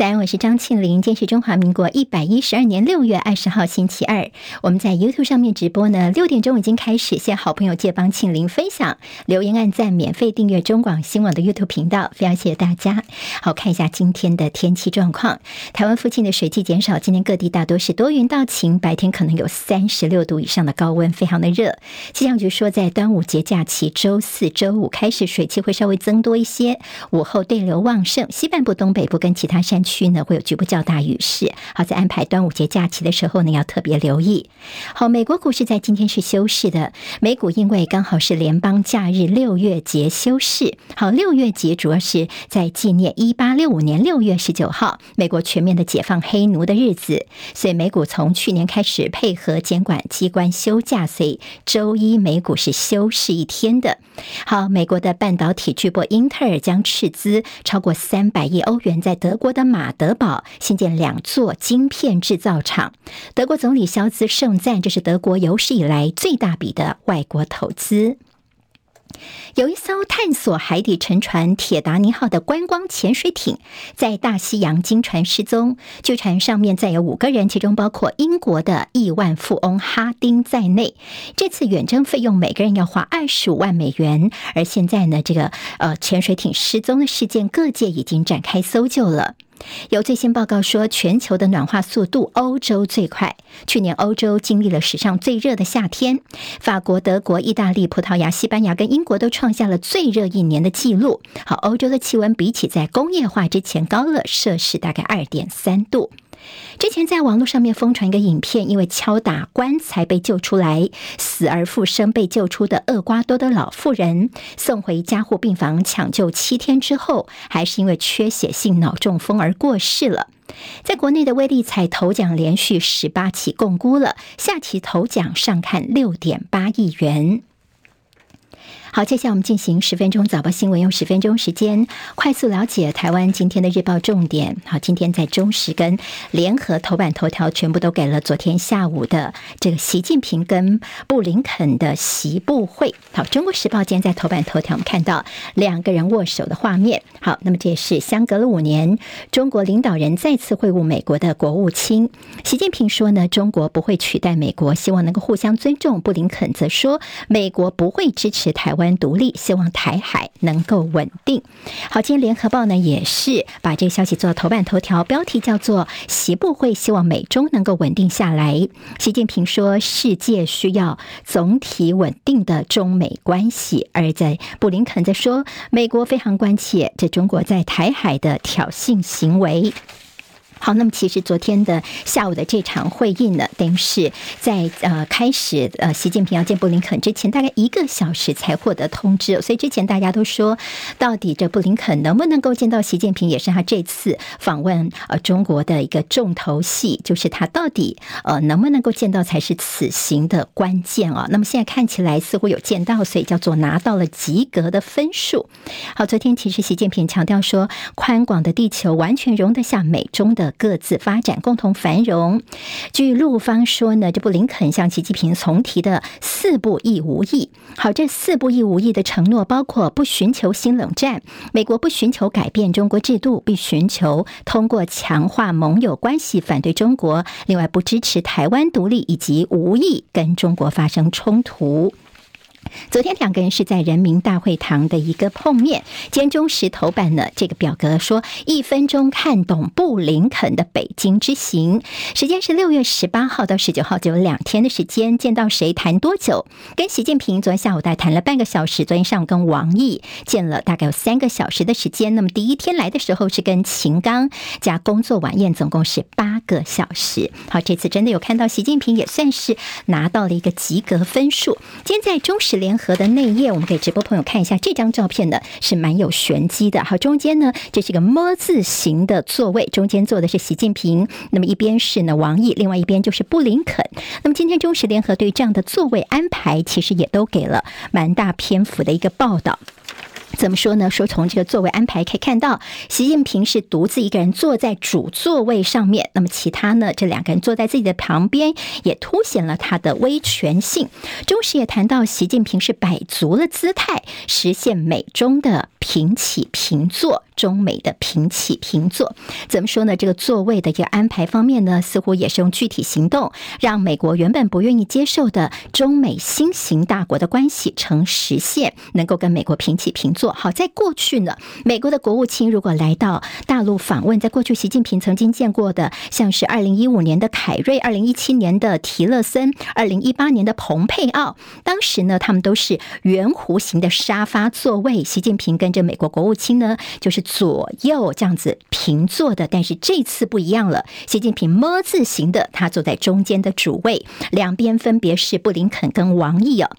早安，我是张庆玲。今天是中华民国一百一十二年六月二十号，星期二。我们在 YouTube 上面直播呢，六点钟已经开始。谢谢好朋友借帮庆玲分享、留言、按赞、免费订阅中广新闻网的 YouTube 频道，非常谢谢大家。好，看一下今天的天气状况。台湾附近的水汽减少，今天各地大多是多云到晴，白天可能有三十六度以上的高温，非常的热。气象局说，在端午节假期周四、周五开始，水汽会稍微增多一些，午后对流旺盛，西半部、东北部跟其他山区。区呢会有局部较大雨势，好，在安排端午节假期的时候呢，要特别留意。好，美国股市在今天是休市的，美股因为刚好是联邦假日六月节休市。好，六月节主要是在纪念一八六五年六月十九号美国全面的解放黑奴的日子，所以美股从去年开始配合监管机关休假，所以周一美股是休市一天的。好，美国的半导体巨擘英特尔将斥资超过三百亿欧元在德国的马。马德堡新建两座晶片制造厂，德国总理肖兹盛赞这是德国有史以来最大笔的外国投资。有一艘探索海底沉船“铁达尼号”的观光潜水艇在大西洋惊船失踪，据传上面载有五个人，其中包括英国的亿万富翁哈丁在内。这次远征费用每个人要花二十五万美元。而现在呢，这个呃潜水艇失踪的事件，各界已经展开搜救了。有最新报告说，全球的暖化速度，欧洲最快。去年欧洲经历了史上最热的夏天，法国、德国、意大利、葡萄牙、西班牙跟英国都创下了最热一年的记录。好，欧洲的气温比起在工业化之前高了摄氏大概二点三度。之前在网络上面疯传一个影片，因为敲打棺材被救出来，死而复生被救出的厄瓜多的老妇人，送回加护病房抢救七天之后，还是因为缺血性脑中风而过世了。在国内的威力彩头奖连续十八期共估了，下期头奖上看六点八亿元。好，接下来我们进行十分钟早报新闻，用十分钟时间快速了解台湾今天的日报重点。好，今天在中时跟联合头版头条全部都给了昨天下午的这个习近平跟布林肯的习布会。好，中国时报今天在头版头条我们看到两个人握手的画面。好，那么这也是相隔了五年，中国领导人再次会晤美国的国务卿习近平说呢，中国不会取代美国，希望能够互相尊重。布林肯则说，美国不会支持台湾。湾独立，希望台海能够稳定。好，今天联合报呢也是把这个消息做头版头条，标题叫做“习布会希望美中能够稳定下来”。习近平说：“世界需要总体稳定的中美关系。”而在布林肯在说：“美国非常关切这中国在台海的挑衅行为。”好，那么其实昨天的下午的这场会议呢，等于是在呃开始呃习近平要见布林肯之前，大概一个小时才获得通知。所以之前大家都说，到底这布林肯能不能够见到习近平，也是他这次访问呃中国的一个重头戏，就是他到底呃能不能够见到才是此行的关键啊。那么现在看起来似乎有见到，所以叫做拿到了及格的分数。好，昨天其实习近平强调说，宽广的地球完全容得下美中的。各自发展，共同繁荣。据陆方说呢，这布林肯向习近平重提的四不一无意。好，这四不一无意的承诺包括不寻求新冷战，美国不寻求改变中国制度，必寻求通过强化盟友关系反对中国。另外，不支持台湾独立，以及无意跟中国发生冲突。昨天两个人是在人民大会堂的一个碰面。今天中时头版呢，这个表格说一分钟看懂布林肯的北京之行，时间是六月十八号到十九号，就有两天的时间。见到谁谈多久？跟习近平昨天下午大概谈了半个小时，昨天上午跟王毅见了大概有三个小时的时间。那么第一天来的时候是跟秦刚加工作晚宴，总共是八个小时。好，这次真的有看到习近平，也算是拿到了一个及格分数。今天在中时。是联合的内页，我们给直播朋友看一下这张照片呢，是蛮有玄机的。好，中间呢，这是一个么字形的座位，中间坐的是习近平，那么一边是呢王毅，另外一边就是布林肯。那么今天中时联合对这样的座位安排，其实也都给了蛮大篇幅的一个报道。怎么说呢？说从这个座位安排可以看到，习近平是独自一个人坐在主座位上面，那么其他呢，这两个人坐在自己的旁边，也凸显了他的威权性。中时也谈到，习近平是摆足了姿态，实现美中的平起平坐。中美的平起平坐，怎么说呢？这个座位的一个安排方面呢，似乎也是用具体行动，让美国原本不愿意接受的中美新型大国的关系成实现，能够跟美国平起平坐。好，在过去呢，美国的国务卿如果来到大陆访问，在过去习近平曾经见过的，像是二零一五年的凯瑞、二零一七年的提勒森、二零一八年的蓬佩奥，当时呢，他们都是圆弧形的沙发座位，习近平跟着美国国务卿呢，就是。左右这样子平坐的，但是这次不一样了。习近平么字形的，他坐在中间的主位，两边分别是布林肯跟王毅啊。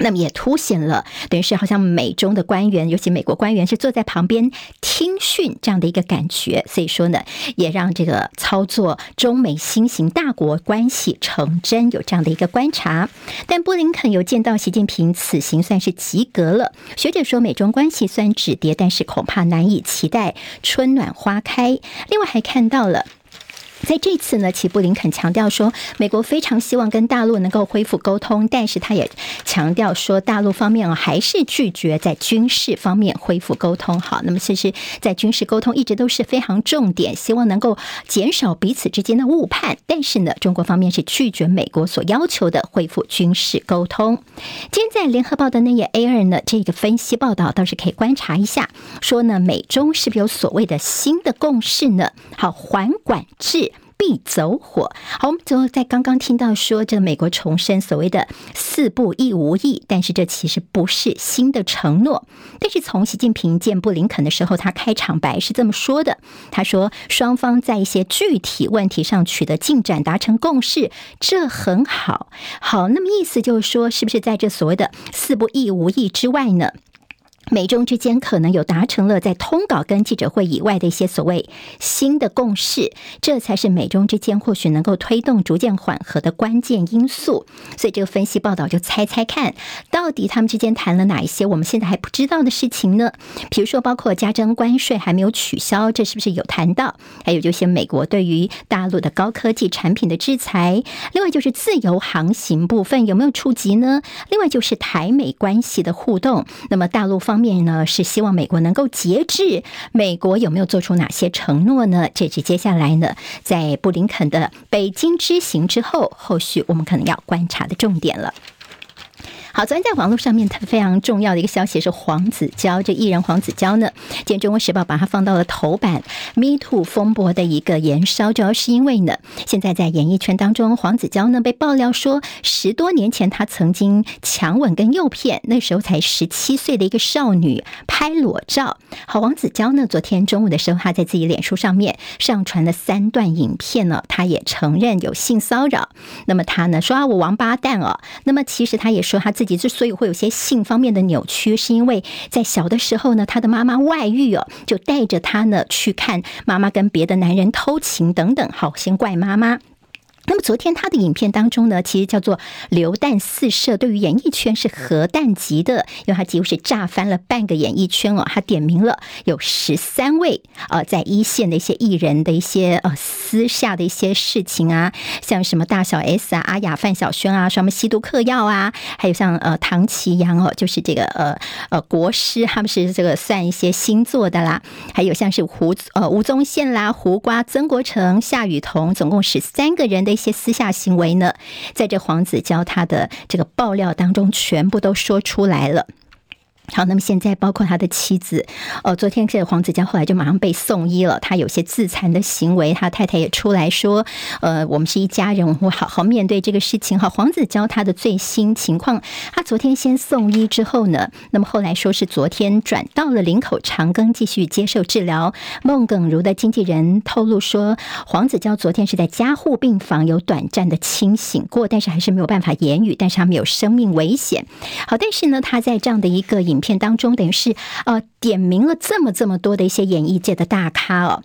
那么也凸显了，等于是好像美中的官员，尤其美国官员是坐在旁边听训这样的一个感觉，所以说呢，也让这个操作中美新型大国关系成真，有这样的一个观察。但布林肯有见到习近平，此行算是及格了。学者说，美中关系虽然止跌，但是恐怕难以期待春暖花开。另外还看到了。在这次呢，齐布林肯强调说，美国非常希望跟大陆能够恢复沟通，但是他也强调说，大陆方面啊还是拒绝在军事方面恢复沟通。好，那么其实，在军事沟通一直都是非常重点，希望能够减少彼此之间的误判。但是呢，中国方面是拒绝美国所要求的恢复军事沟通。今天在联合报的那页 A 二呢，这个分析报道倒是可以观察一下，说呢，美中是不是有所谓的新的共识呢？好，缓管制。必走火。好，我们最后在刚刚听到说，这美国重申所谓的“四不一无意”，但是这其实不是新的承诺。但是从习近平见布林肯的时候，他开场白是这么说的：“他说，双方在一些具体问题上取得进展，达成共识，这很好。好，那么意思就是说，是不是在这所谓的‘四不一无意’之外呢？”美中之间可能有达成了在通稿跟记者会以外的一些所谓新的共识，这才是美中之间或许能够推动逐渐缓和的关键因素。所以这个分析报道就猜猜看，到底他们之间谈了哪一些我们现在还不知道的事情呢？比如说，包括加征关税还没有取消，这是不是有谈到？还有就是美国对于大陆的高科技产品的制裁，另外就是自由航行部分有没有触及呢？另外就是台美关系的互动，那么大陆方。面呢是希望美国能够节制，美国有没有做出哪些承诺呢？这是接下来呢，在布林肯的北京之行之后，后续我们可能要观察的重点了。好，昨天在网络上面，它非常重要的一个消息是黄子佼，这艺人黄子佼呢，今天《中国时报》把它放到了头版。Me Too 风波的一个延烧，主要是因为呢，现在在演艺圈当中，黄子佼呢被爆料说，十多年前他曾经强吻跟诱骗那时候才十七岁的一个少女拍裸照。好，黄子佼呢，昨天中午的时候，他在自己脸书上面上传了三段影片呢，他也承认有性骚扰。那么他呢说啊，我王八蛋哦。那么其实他也说他。自己之所以会有些性方面的扭曲，是因为在小的时候呢，他的妈妈外遇哦，就带着他呢去看妈妈跟别的男人偷情等等，好，先怪妈妈。那么昨天他的影片当中呢，其实叫做流弹四射，对于演艺圈是核弹级的，因为他几乎是炸翻了半个演艺圈哦。他点名了有十三位呃，在一线的一些艺人的一些呃私下的一些事情啊，像什么大小 S 啊、阿雅、范晓萱啊，什么吸毒嗑药啊，还有像呃唐奇阳哦，就是这个呃呃国师，他们是这个算一些星座的啦，还有像是胡呃吴宗宪啦、胡瓜、曾国城、夏雨桐，总共十三个人的。一些私下行为呢，在这黄子佼他的这个爆料当中，全部都说出来了。好，那么现在包括他的妻子，呃，昨天这个黄子佼后来就马上被送医了。他有些自残的行为，他太太也出来说，呃，我们是一家人，我们会好好面对这个事情。好，黄子佼他的最新情况，他昨天先送医之后呢，那么后来说是昨天转到了林口长庚继续接受治疗。孟耿如的经纪人透露说，黄子佼昨天是在加护病房有短暂的清醒过，但是还是没有办法言语，但是他没有生命危险。好，但是呢，他在这样的一个影。片当中，等于是呃点名了这么这么多的一些演艺界的大咖哦。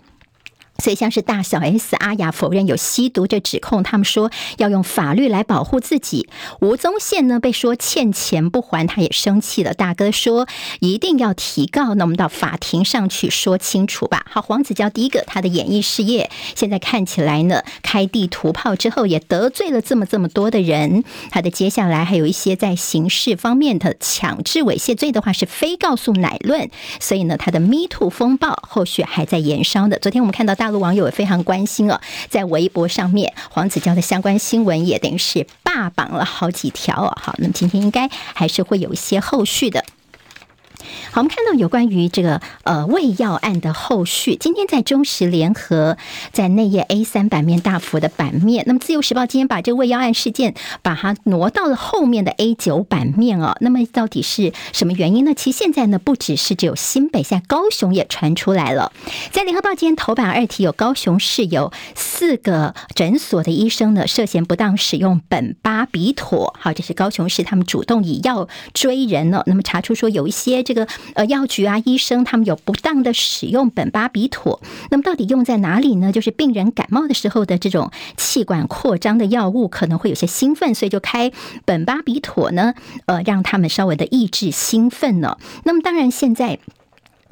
所以，像是大小 S 阿雅否认有吸毒这指控，他们说要用法律来保护自己。吴宗宪呢被说欠钱不还，他也生气了。大哥说一定要提告，那我们到法庭上去说清楚吧。好，黄子佼第一个，他的演艺事业现在看起来呢，开地图炮之后也得罪了这么这么多的人。他的接下来还有一些在刑事方面的强制猥亵罪的话是非告诉乃论，所以呢，他的 Me Too 风暴后续还在延烧的。昨天我们看到大。大陆网友也非常关心哦，在微博上面，黄子佼的相关新闻也等于是霸榜了好几条哦。好，那么今天应该还是会有一些后续的。好，我们看到有关于这个呃胃药案的后续，今天在中时联合在内页 A 三版面大幅的版面，那么自由时报今天把这个胃药案事件把它挪到了后面的 A 九版面哦。那么到底是什么原因呢？其实现在呢，不只是只有新北，现在高雄也传出来了。在联合报今天头版二题有高雄市有四个诊所的医生呢涉嫌不当使用苯巴比妥，好，这是高雄市他们主动以药追人了。那么查出说有一些这个。呃，药局啊，医生他们有不当的使用苯巴比妥，那么到底用在哪里呢？就是病人感冒的时候的这种气管扩张的药物可能会有些兴奋，所以就开苯巴比妥呢，呃，让他们稍微的抑制兴奋呢。那么当然现在。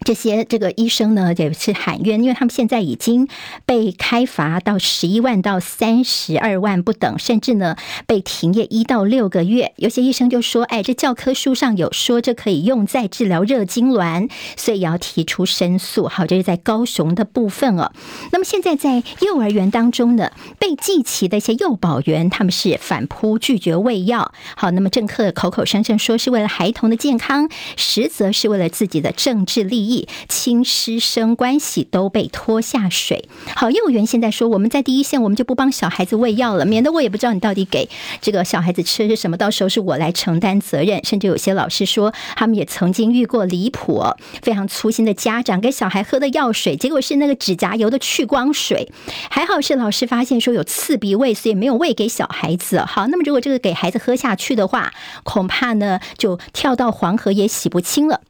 这些这个医生呢，也是喊冤，因为他们现在已经被开罚到十一万到三十二万不等，甚至呢被停业一到六个月。有些医生就说：“哎，这教科书上有说这可以用在治疗热痉挛，所以要提出申诉。”好，这是在高雄的部分哦。那么现在在幼儿园当中呢，被记起的一些幼保员，他们是反扑拒绝喂药。好，那么政客口口声声说是为了孩童的健康，实则是为了自己的政治利益。亲师生关系都被拖下水。好，幼儿园现在说我们在第一线，我们就不帮小孩子喂药了，免得我也不知道你到底给这个小孩子吃的是什么，到时候是我来承担责任。甚至有些老师说，他们也曾经遇过离谱、非常粗心的家长给小孩喝的药水，结果是那个指甲油的去光水。还好是老师发现说有刺鼻味，所以没有喂给小孩子。好，那么如果这个给孩子喝下去的话，恐怕呢就跳到黄河也洗不清了。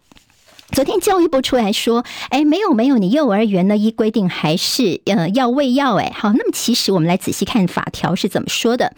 昨天教育部出来说，哎，没有没有，你幼儿园呢依规定还是呃要喂药，哎，好，那么其实我们来仔细看法条是怎么说的，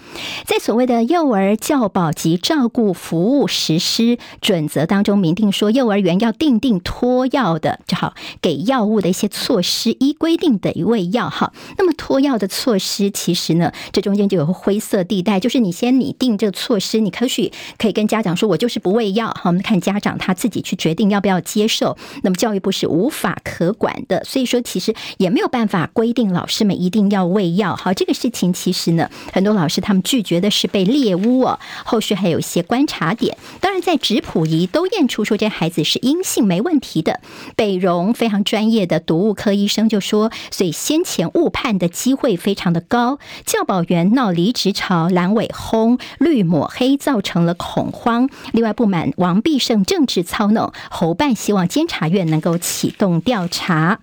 在所谓的幼儿教保及照顾服务实施准则当中明定说，幼儿园要订定托药的，就好给药物的一些措施，依规定的喂药哈。那么托药的措施，其实呢，这中间就有灰色地带，就是你先拟定这个措施，你可许可以跟家长说，我就是不喂药，好，我们看家长他自己去决定要不要接。受，那么教育部是无法可管的，所以说其实也没有办法规定老师们一定要喂药。好，这个事情其实呢，很多老师他们拒绝的是被猎巫哦。后续还有一些观察点，当然在质谱仪都验出说这孩子是阴性没问题的。北荣非常专业的毒物科医生就说，所以先前误判的机会非常的高。教保员闹离职潮，蓝尾轰绿抹黑，造成了恐慌。另外不满王必胜政治操弄，侯办希望。监察院能够启动调查。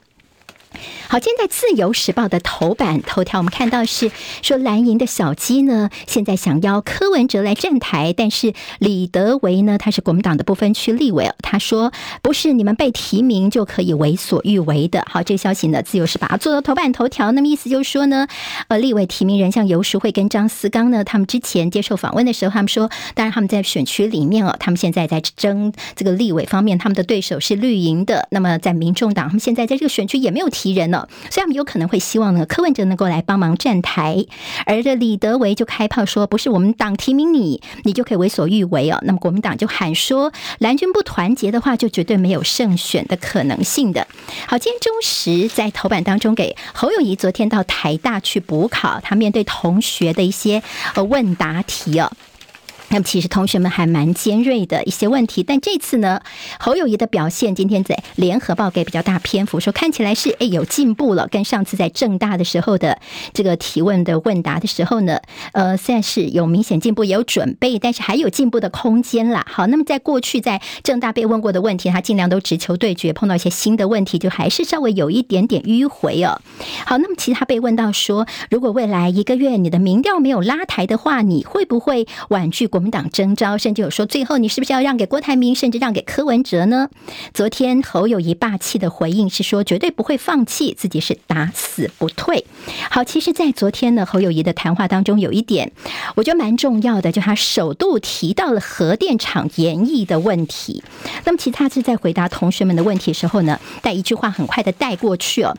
好，今天在《自由时报》的头版头条，我们看到是说蓝营的小鸡呢，现在想邀柯文哲来站台，但是李德维呢，他是国民党的不分区立委，他说不是你们被提名就可以为所欲为的。好，这个消息呢，《自由时报》做到头版头条，那么意思就是说呢，呃，立委提名人像游淑慧跟张思刚呢，他们之前接受访问的时候，他们说，当然他们在选区里面哦，他们现在在争这个立委方面，他们的对手是绿营的，那么在民众党，他们现在在这个选区也没有提。人了，所以他们有可能会希望呢，柯文哲能够来帮忙站台，而这李德维就开炮说，不是我们党提名你，你就可以为所欲为哦。那么国民党就喊说，蓝军不团结的话，就绝对没有胜选的可能性的。好，今天中时在头版当中给侯友谊昨天到台大去补考，他面对同学的一些呃问答题哦。那么其实同学们还蛮尖锐的一些问题，但这次呢，侯友谊的表现今天在联合报给比较大篇幅，说看起来是诶有进步了，跟上次在正大的时候的这个提问的问答的时候呢，呃，现在是有明显进步，也有准备，但是还有进步的空间啦。好，那么在过去在正大被问过的问题，他尽量都直球对决，碰到一些新的问题，就还是稍微有一点点迂回哦。好，那么其实他被问到说，如果未来一个月你的民调没有拉抬的话，你会不会婉拒国？民党征召，甚至有说最后你是不是要让给郭台铭，甚至让给柯文哲呢？昨天侯友谊霸气的回应是说绝对不会放弃，自己是打死不退。好，其实，在昨天呢，侯友谊的谈话当中有一点，我觉得蛮重要的，就他首度提到了核电厂延役的问题。那么，其他是在回答同学们的问题的时候呢，带一句话很快的带过去哦。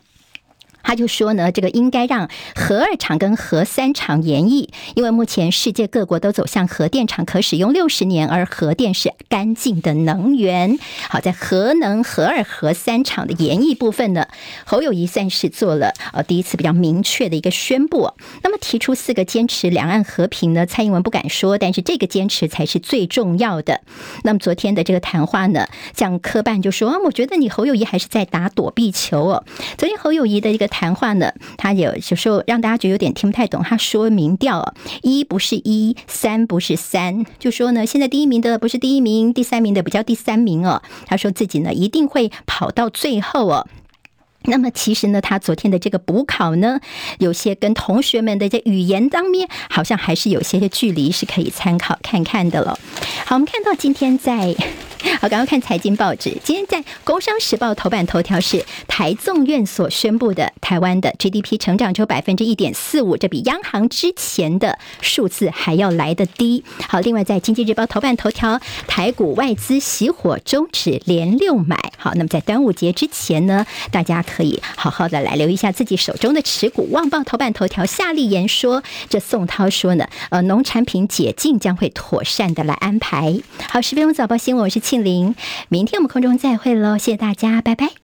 他就说呢，这个应该让核二厂跟核三厂延役，因为目前世界各国都走向核电厂可使用六十年，而核电是干净的能源。好，在核能核二、核三厂的延役部分呢，侯友谊算是做了呃第一次比较明确的一个宣布。那么提出四个坚持两岸和平呢，蔡英文不敢说，但是这个坚持才是最重要的。那么昨天的这个谈话呢，像科办就说啊，我觉得你侯友谊还是在打躲避球哦。昨天侯友谊的一个。谈话呢，他有有时候让大家觉得有点听不太懂。他说民调一不是一，三不是三，就说呢，现在第一名的不是第一名，第三名的不叫第三名哦。他说自己呢一定会跑到最后哦。那么其实呢，他昨天的这个补考呢，有些跟同学们的这语言当面，好像还是有些些距离，是可以参考看看的了。好，我们看到今天在。好，刚刚看财经报纸，今天在《工商时报》头版头条是台纵院所宣布的台湾的 GDP 成长只有百分之一点四五，这比央行之前的数字还要来得低。好，另外在《经济日报》头版头条，台股外资熄火终止连六买。好，那么在端午节之前呢，大家可以好好的来留一下自己手中的持股。《旺报》头版头条，夏立言说，这宋涛说呢，呃，农产品解禁将会妥善的来安排。好，十分钟早报新闻，我是。庆玲，明天我们空中再会喽，谢谢大家，拜拜。